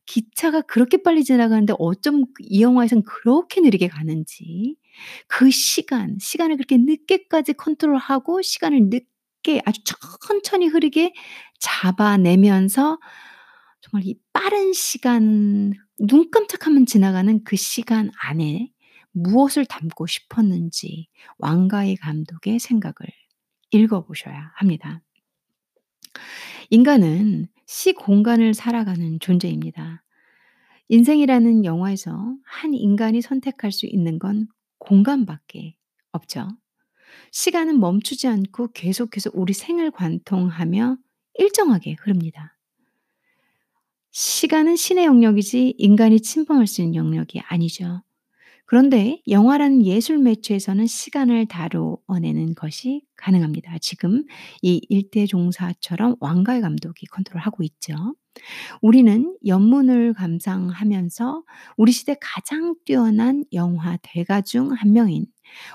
기차가 그렇게 빨리 지나가는데 어쩜 그이 영화에선 그렇게 느리게 가는지 그 시간, 시간을 그렇게 늦게까지 컨트롤하고 시간을 늦게 아주 천천히 흐르게 잡아내면서 정말 이 빠른 시간 눈 깜짝하면 지나가는 그 시간 안에 무엇을 담고 싶었는지 왕가위 감독의 생각을 읽어 보셔야 합니다. 인간은 시 공간을 살아가는 존재입니다. 인생이라는 영화에서 한 인간이 선택할 수 있는 건 공간밖에 없죠. 시간은 멈추지 않고 계속해서 우리 생을 관통하며 일정하게 흐릅니다. 시간은 신의 영역이지 인간이 침범할 수 있는 영역이 아니죠. 그런데 영화라는 예술 매체에서는 시간을 다루어내는 것이 가능합니다. 지금 이 일대 종사처럼 왕가위 감독이 컨트롤하고 있죠. 우리는 연문을 감상하면서 우리 시대 가장 뛰어난 영화 대가 중1 명인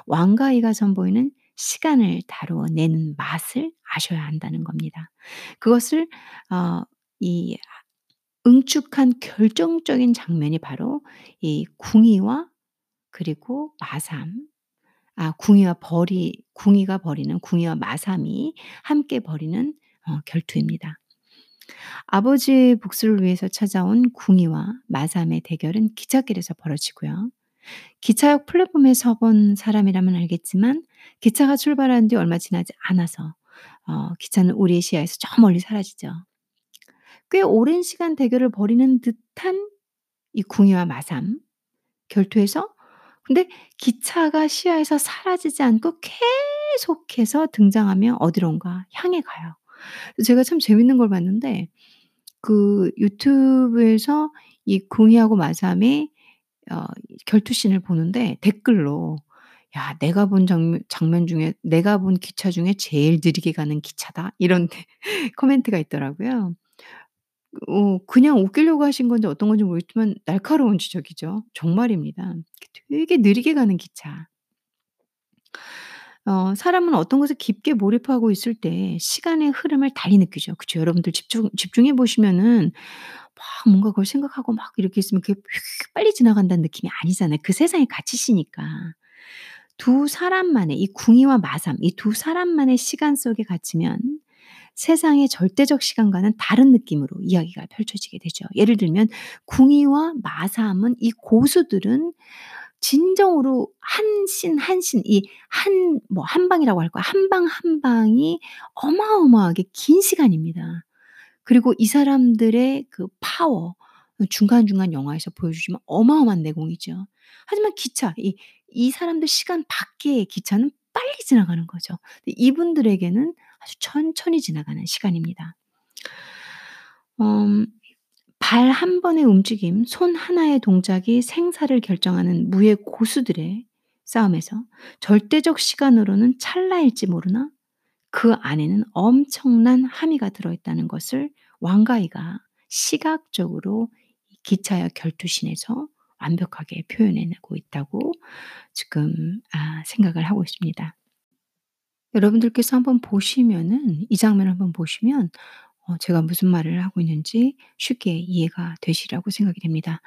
왕가위가 선보이는 시간을 다루어내는 맛을 아셔야 한다는 겁니다. 그것을 어 이 응축한 결정적인 장면이 바로 이 궁이와 그리고 마삼 아 궁이와 벌이 궁이가 벌이는 궁이와 마삼이 함께 벌이는 어 결투입니다. 아버지의 복수를 위해서 찾아온 궁이와 마삼의 대결은 기찻길에서 벌어지고요. 기차역 플랫폼에 서본 사람이라면 알겠지만 기차가 출발한 뒤 얼마 지나지 않아서 어 기차는 우리의 시야에서 저 멀리 사라지죠. 꽤 오랜 시간 대결을 벌이는 듯한 이 궁이와 마삼 결투에서 근데 기차가 시야에서 사라지지 않고 계속해서 등장하며 어디론가 향해 가요. 제가 참 재밌는 걸 봤는데 그 유튜브에서 이 궁이하고 마삼의 어 결투씬을 보는데 댓글로 "야 내가 본 장면 장면 중에 내가 본 기차 중에 제일 느리게 가는 기차다." 이런 코멘트가 있더라고요. 어 그냥 웃기려고 하신 건지 어떤 건지 모르겠지만 날카로운 지적이죠. 정말입니다. 되게 느리게 가는 기차. 어 사람은 어떤 것에 깊게 몰입하고 있을 때 시간의 흐름을 달리 느끼죠. 그쵸? 여러분들 집중 집중해 보시면은 막 뭔가 그걸 생각하고 막 이렇게 있으면 그게 휙 빨리 지나간다는 느낌이 아니잖아요. 그 세상에 갇히시니까. 두 사람만의 이 궁이와 마삼 이 두 사람만의 시간 속에 갇히면 세상의 절대적 시간과는 다른 느낌으로 이야기가 펼쳐지게 되죠. 예를 들면 궁이와 마삼은 이 고수들은 진정으로 한 씬, 한씬이한 뭐 한 방이라고 할까요? 한방 한 방이 어마어마하게 긴 시간입니다. 그리고 이 사람들의 그 파워 중간중간 영화에서 보여주지만 어마어마한 내공이죠. 하지만 기차 이 이 사람들 시간 밖의 기차는 빨리 지나가는 거죠. 이분들에게는 아주 천천히 지나가는 시간입니다. 음 발 한 번의 움직임, 손 하나의 동작이 생사를 결정하는 무의 고수들의 싸움에서 절대적 시간으로는 찰나일지 모르나 그 안에는 엄청난 함의가 들어 있다는 것을 왕가이가 시각적으로 이 기차역 결투신에서 완벽하게 표현해 내고 있다고 지금 아 생각을 하고 있습니다. 여러분들께서 한번 보시면은 이 장면을 한번 보시면 어 제가 무슨 말을 하고 있는지 쉽게 이해가 되시리라고 생각이 됩니다.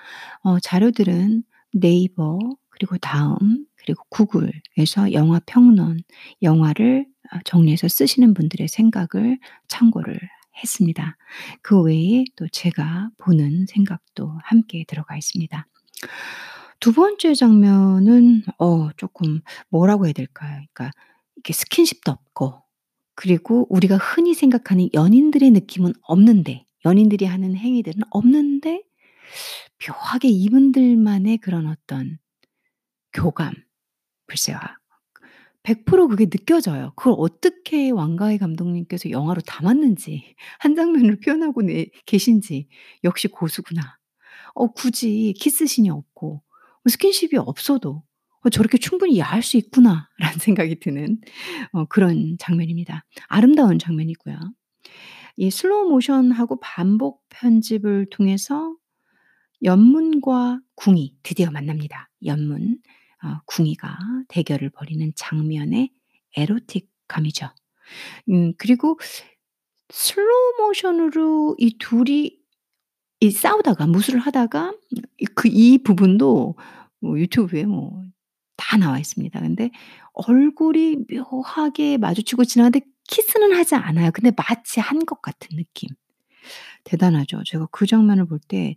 어 자료들은 네이버 그리고 다음 그리고 구글에서 영화 평론, 영화를 아 정리해서 쓰시는 분들의 생각을 참고를 했습니다. 그 외에 또 제가 보는 생각도 함께 들어가 있습니다. 두 번째 장면은 어 쪼끔 뭐라고 해야 될까요? 그러니까 이렇게 스킨십도 없고 그리고 우리가 흔히 생각하는 연인들의 느낌은 없는데 연인들이 하는 행위들은 없는데 묘하게 이분들만의 그런 어떤 교감 글쎄요. 100% 그게 느껴져요. 그걸 어떻게 왕가희 감독님께서 영화로 담았는지 한 장면으로 표현하고 내 계신지 '역시 고수구나.' 어 굳이 키스신이 없고 스킨십이 없어도 ' 어 저렇게 충분히 야할 수 있구나.'라는 생각이 드는 어 그런 장면입니다. 아름다운 장면이고요. 이 슬로우 모션하고 반복 편집을 통해서 엽문과 궁이 드디어 만납니다. 엽문 어 궁이가 대결을 벌이는 장면의 에로틱함이죠. 음 그리고 슬로우 모션으로 이 둘이 이 싸우다가 무술을 하다가 이그이 부분도 뭐 유튜브에 뭐 다 나와 있습니다. 근데 얼굴이 묘하게 마주치고 지나가는데 키스는 하지 않아요. 근데 마치 한 것 같은 느낌. 대단하죠. 제가 그 장면을 볼 때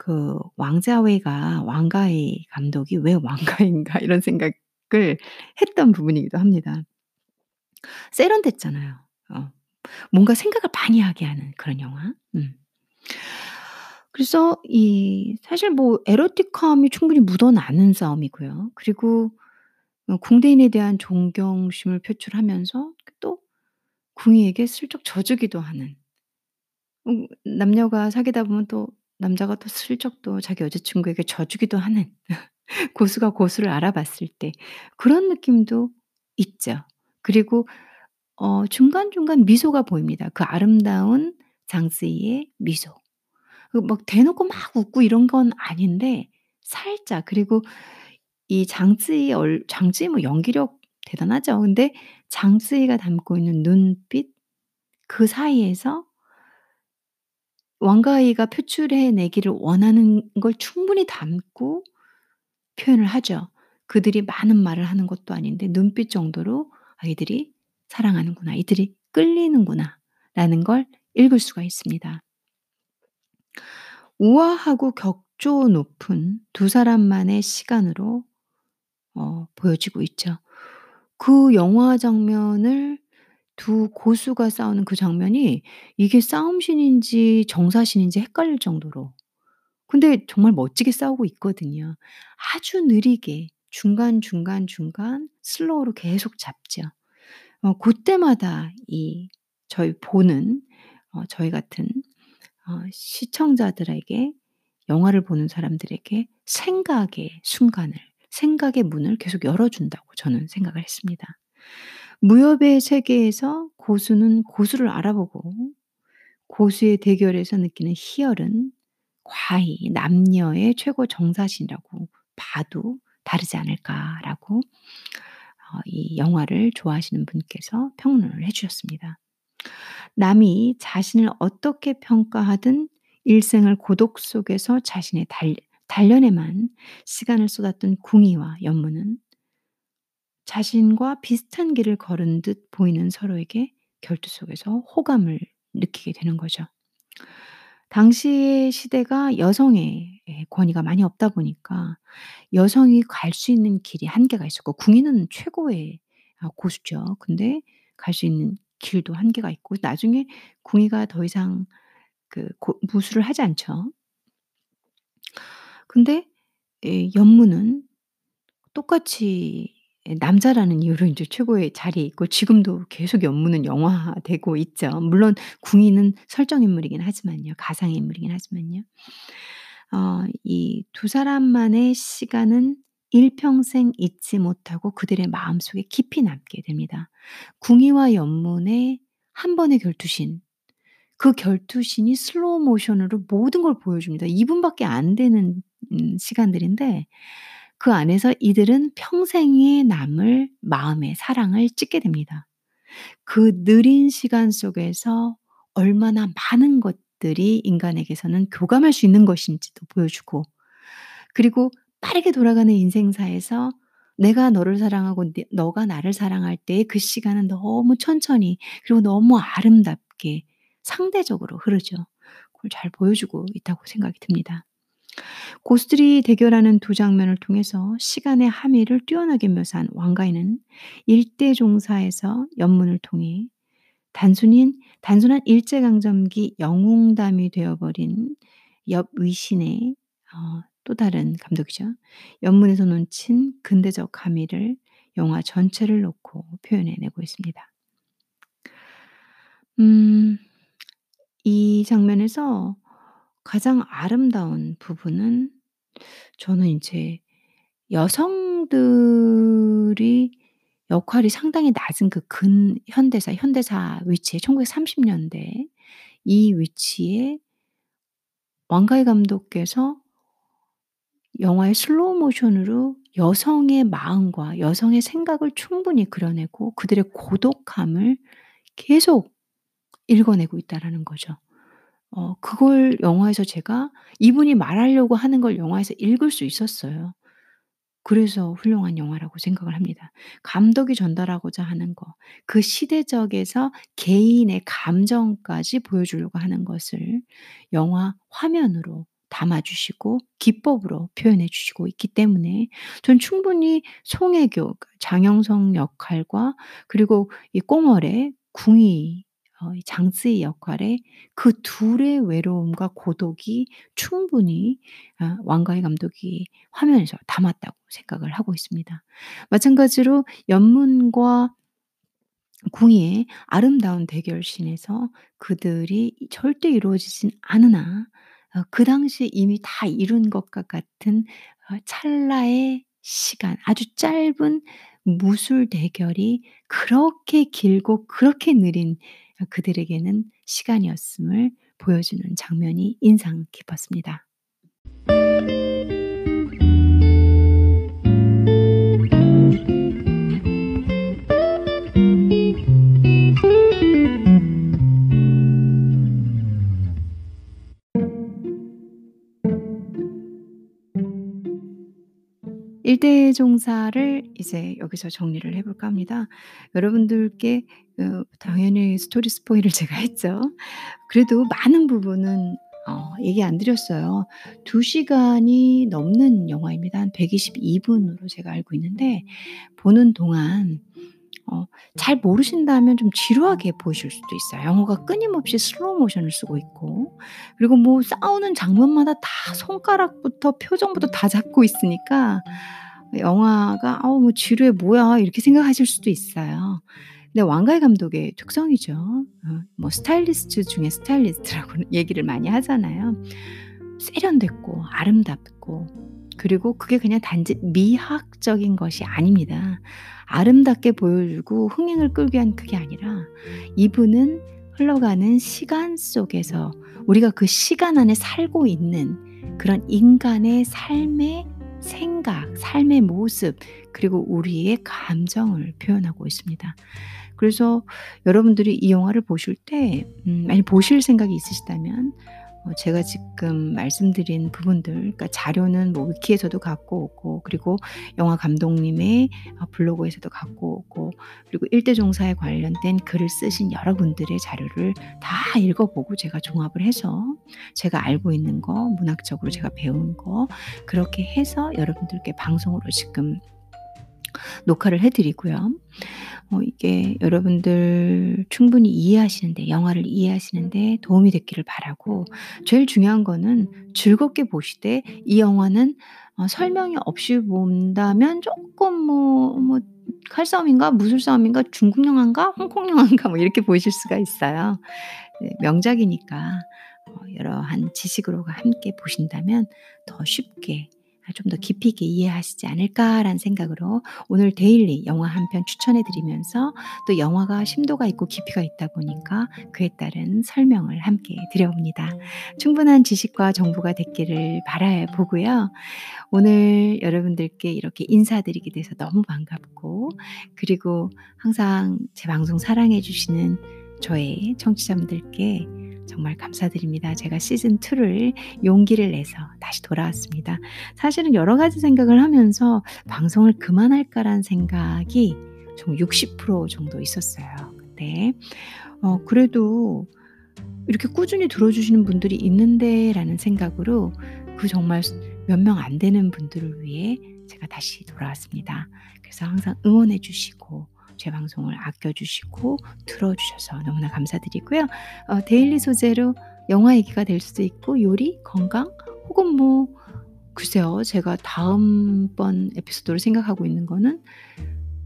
그 왕자웨이가 왕가희 감독이 '왜 왕가희인가?' 이런 생각을 했던 부분이기도 합니다. 세련됐잖아요. 어 뭔가 생각을 많이 하게 하는 그런 영화. 음. 그래서 이 사실 뭐 에로틱함이 충분히 묻어나는 싸움이고요. 그리고 어 궁대인에 대한 존경심을 표출하면서 또 궁이에게 슬쩍 져주기도 하는 음 남녀가 사귀다 보면 또 남자가 또 슬쩍 또 자기 여자친구에게 져주기도 하는 고수가 고수를 알아봤을 때 그런 느낌도 있죠. 그리고 어 중간중간 미소가 보입니다. 그 아름다운 장쓰이의 미소. 그막 대놓고 막 웃고 이런 건 아닌데 살짝 그리고 이 장쓰이의 얼 장쓰이 뭐 연기력 대단하죠. 근데 장쓰이가 담고 있는 눈빛 그 사이에서 왕가희가 표출해 내기를 원하는 걸 충분히 담고 표현을 하죠. 그들이 많은 말을 하는 것도 아닌데 눈빛 정도로 '아 이들이 사랑하는구나. 이들이 끌리는구나.'라는 걸 읽을 수가 있습니다. 우아하고 격조 높은 두 사람만의 시간으로 어 보여지고 있죠. 그 영화 장면을 두 고수가 싸우는 그 장면이 이게 싸움씬인지 정사씬인지 헷갈릴 정도로 근데 정말 멋지게 싸우고 있거든요. 아주 느리게 중간중간 중간 슬로우로 계속 잡죠. 어 고때마다 이 저희 보는 어 저희 같은 어 시청자들에게 영화를 보는 사람들에게 생각의 순간을 생각의 문을 계속 열어준다고 저는 생각을 했습니다. 무협의 세계에서 고수는 고수를 알아보고 고수의 대결에서 느끼는 희열은 과히 남녀의 최고 정사신이라고 봐도 다르지 않을까라고 어이 영화를 좋아하시는 분께서 평론을 해 주셨습니다. 남이 자신을 어떻게 평가하든 일생을 고독 속에서 자신의 단 단련에만 시간을 쏟았던 궁이와 연문은 자신과 비슷한 길을 걸은 듯 보이는 서로에게 결투 속에서 호감을 느끼게 되는 거죠. 당시의 시대가 여성의 예 권위가 많이 없다 보니까 여성이 갈 수 있는 길이 한계가 있었고 궁이는 최고의 아 고수죠. 근데 갈 수 있는 길도 한계가 있고 나중에 궁이가 더 이상 그 고 무술을 하지 않죠. 근데 이 연문은 똑같이 예 남자라는 이유로 인제 최고의 자리에 있고 지금도 계속 연문은 영화화되고 있죠. 물론 궁이는 설정 인물이긴 하지만요. 가상의 인물이긴 하지만요. 어이두 사람만의 시간은 일평생 잊지 못하고 그들의 마음속에 깊이 남게 됩니다. 궁이와 엽문의 한 번의 결투신. 그 결투신이 슬로우 모션으로 모든 걸 보여줍니다. 2 분밖에 안 되는 음 시간들인데 그 안에서 이들은 평생에 남을 마음의 사랑을 찍게 됩니다. 그 느린 시간 속에서 얼마나 많은 것들이 인간에게서는 교감할 수 있는 것인지도 보여주고 그리고 빠르게 돌아가는 인생사에서 내가 너를 사랑하고 네 너가 나를 사랑할 때의 그 시간은 너무 천천히 그리고 너무 아름답게 상대적으로 흐르죠. 그걸 잘 보여주고 있다고 생각이 듭니다. 고수들이 대결하는 두 장면을 통해서 시간의 함의를 뛰어나게 묘사한 왕가인은 일대 종사에서 연문을 통해 단순인 단순한 일제강점기 영웅담이 되어 버린 엽위신의 어 또 다른 감독이죠. 연문에서 놓친 근대적 함의를 영화 전체를 놓고 표현해 내고 있습니다. 음. 이 장면에서 가장 아름다운 부분은 저는 인제 여성들이 역할이 상당히 낮은 그 근현대사, 현대사 위치에 1930 년대 이 위치에 왕가희 감독께서 영화의 슬로우 모션으로 여성의 마음과 여성의 생각을 충분히 그려내고 그들의 고독함을 계속 읽어내고 있다라는 거죠. 어 그걸 영화에서 제가 이분이 말하려고 하는 걸 영화에서 읽을 수 있었어요. 그래서 훌륭한 영화라고 생각을 합니다. 감독이 전달하고자 하는 거, 그 시대적에서 개인의 감정까지 보여주려고 하는 것을 영화 화면으로 담아 주시고 기법으로 표현해 주시고 있기 때문에 전 충분히 송혜교 그 장영석 역할과 그리고 이 꽁월의 궁이 어이 장쓰의 역할에 그 둘의 외로움과 고독이 충분히 아 왕가희 감독이 화면에서 담았다고 생각을 하고 있습니다. 마찬가지로 연문과 궁이의 아름다운 대결신에서 그들이 이 절대 이루어지진 않으나 어 그 당시에 이미 다 이룬 것과 같은 어 찰나의 시간 아주 짧은 무술 대결이 그렇게 길고 그렇게 느린 어 그들에게는 시간이었음을 보여주는 장면이 인상 깊었습니다. 일대 종사를 이제 여기서 정리를 해 볼까 합니다. 여러분들께 어 당연히 스토리 spoil을 제가 했죠. 그래도 많은 부분은 어 얘기 안 드렸어요. 2 시간이 넘는 영화입니다. 한 122 분으로 제가 알고 있는데 보는 동안 어 잘 모르신다면 좀 지루하게 보실 수도 있어요. 영화가 끊임없이 슬로우 모션을 쓰고 있고 그리고 뭐 싸우는 장면마다 다 손가락부터 표정부터 다 잡고 있으니까 영화가 '아우 뭐 지루해. 뭐야.' 이렇게 생각하실 수도 있어요. 근데 왕가희 감독의 특성이죠. 어뭐 스타일리스트 중에 스타일리스트라고는 얘기를 많이 하잖아요. 세련됐고 아름답고 그리고 그게 그냥 단지 미학적인 것이 아닙니다. 아름답게 보여주고 흥행을 끌기 위한 그게 아니라 이분은 흘러가는 시간 속에서 우리가 그 시간 안에 살고 있는 그런 인간의 삶의 생각, 삶의 모습 그리고 우리의 감정을 표현하고 있습니다. 그래서 여러분들이 이 영화를 보실 때 음 만약 보실 생각이 있으시다면 어 제가 지금 말씀드린 부분들 그러니까 자료는 뭐 위키에서도 갖고 오고 그리고 영화 감독님의 어 블로그에서도 갖고 오고 그리고 일대 종사에 관련된 글을 쓰신 여러분들의 자료를 다 읽어 보고 제가 종합을 해서 제가 알고 있는 거, 문학적으로 제가 배운 거 그렇게 해서 여러분들께 방송으로 지금 녹화를 해 드리고요. 어 이게 여러분들 충분히 이해하시는데 영화를 이해하시는데 도움이 됐기를 바라고 제일 중요한 거는 즐겁게 보시되 이 영화는 어 설명이 없이 본다면 쪼끔 뭐뭐 칼싸움인가 무술 싸움인가 중국 영화인가 홍콩 영화인가 뭐 이렇게 보실 수가 있어요. 네, 명작이니까 어, 여러한 지식으로 함께 보신다면 더 쉽게 좀 더 깊이 있게 이해하시지 않을까라는 생각으로 오늘 데일리 영화 한 편 추천해 드리면서 또 영화가 심도가 있고 깊이가 있다 보니까 그에 따른 설명을 함께 드려봅니다. 충분한 지식과 정보가 됐기를 바라 보고요. 오늘 여러분들께 이렇게 인사드리게 돼서 너무 반갑고 그리고 항상 제 방송 사랑해 주시는 저의 청취자분들께 정말 감사드립니다. 제가 시즌 2를 용기를 내서 다시 돌아왔습니다. 사실은 여러 가지 생각을 하면서 방송을 그만할까라는 생각이 좀 60% 정도 있었어요. 근데 어 그래도 이렇게 꾸준히 들어주시는 분들이 있는데라는 생각으로 그 정말 몇 명 안 되는 분들을 위해 제가 다시 돌아왔습니다. 그래서 항상 응원해 주시고 제 방송을 아껴주시고 들어주셔서 너무나 감사드리고요. 어, daily 소재로 영화 얘기가 될 수도 있고 요리, 건강 혹은 뭐 글쎄요 제가 다음번 에피소드를 생각하고 있는 거는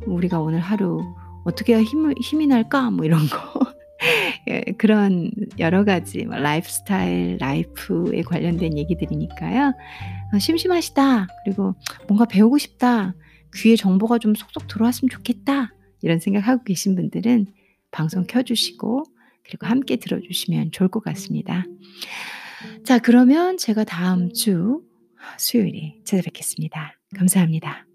우리가 오늘 하루 어떻게 힘을, 힘이 날까 뭐 이런 거 예, 그런 여러 가지 뭐 라이프 스타일, life에 관련된 얘기들이니까요. 어, 심심하시다. 그리고 뭔가 배우고 싶다. 귀에 정보가 좀 속속 들어왔으면 좋겠다. 이런 생각하고 계신 분들은 방송 켜주시고 그리고 함께 들어주시면 좋을 것 같습니다. 자, 그러면 제가 다음 주 수요일에 찾아뵙겠습니다. 감사합니다.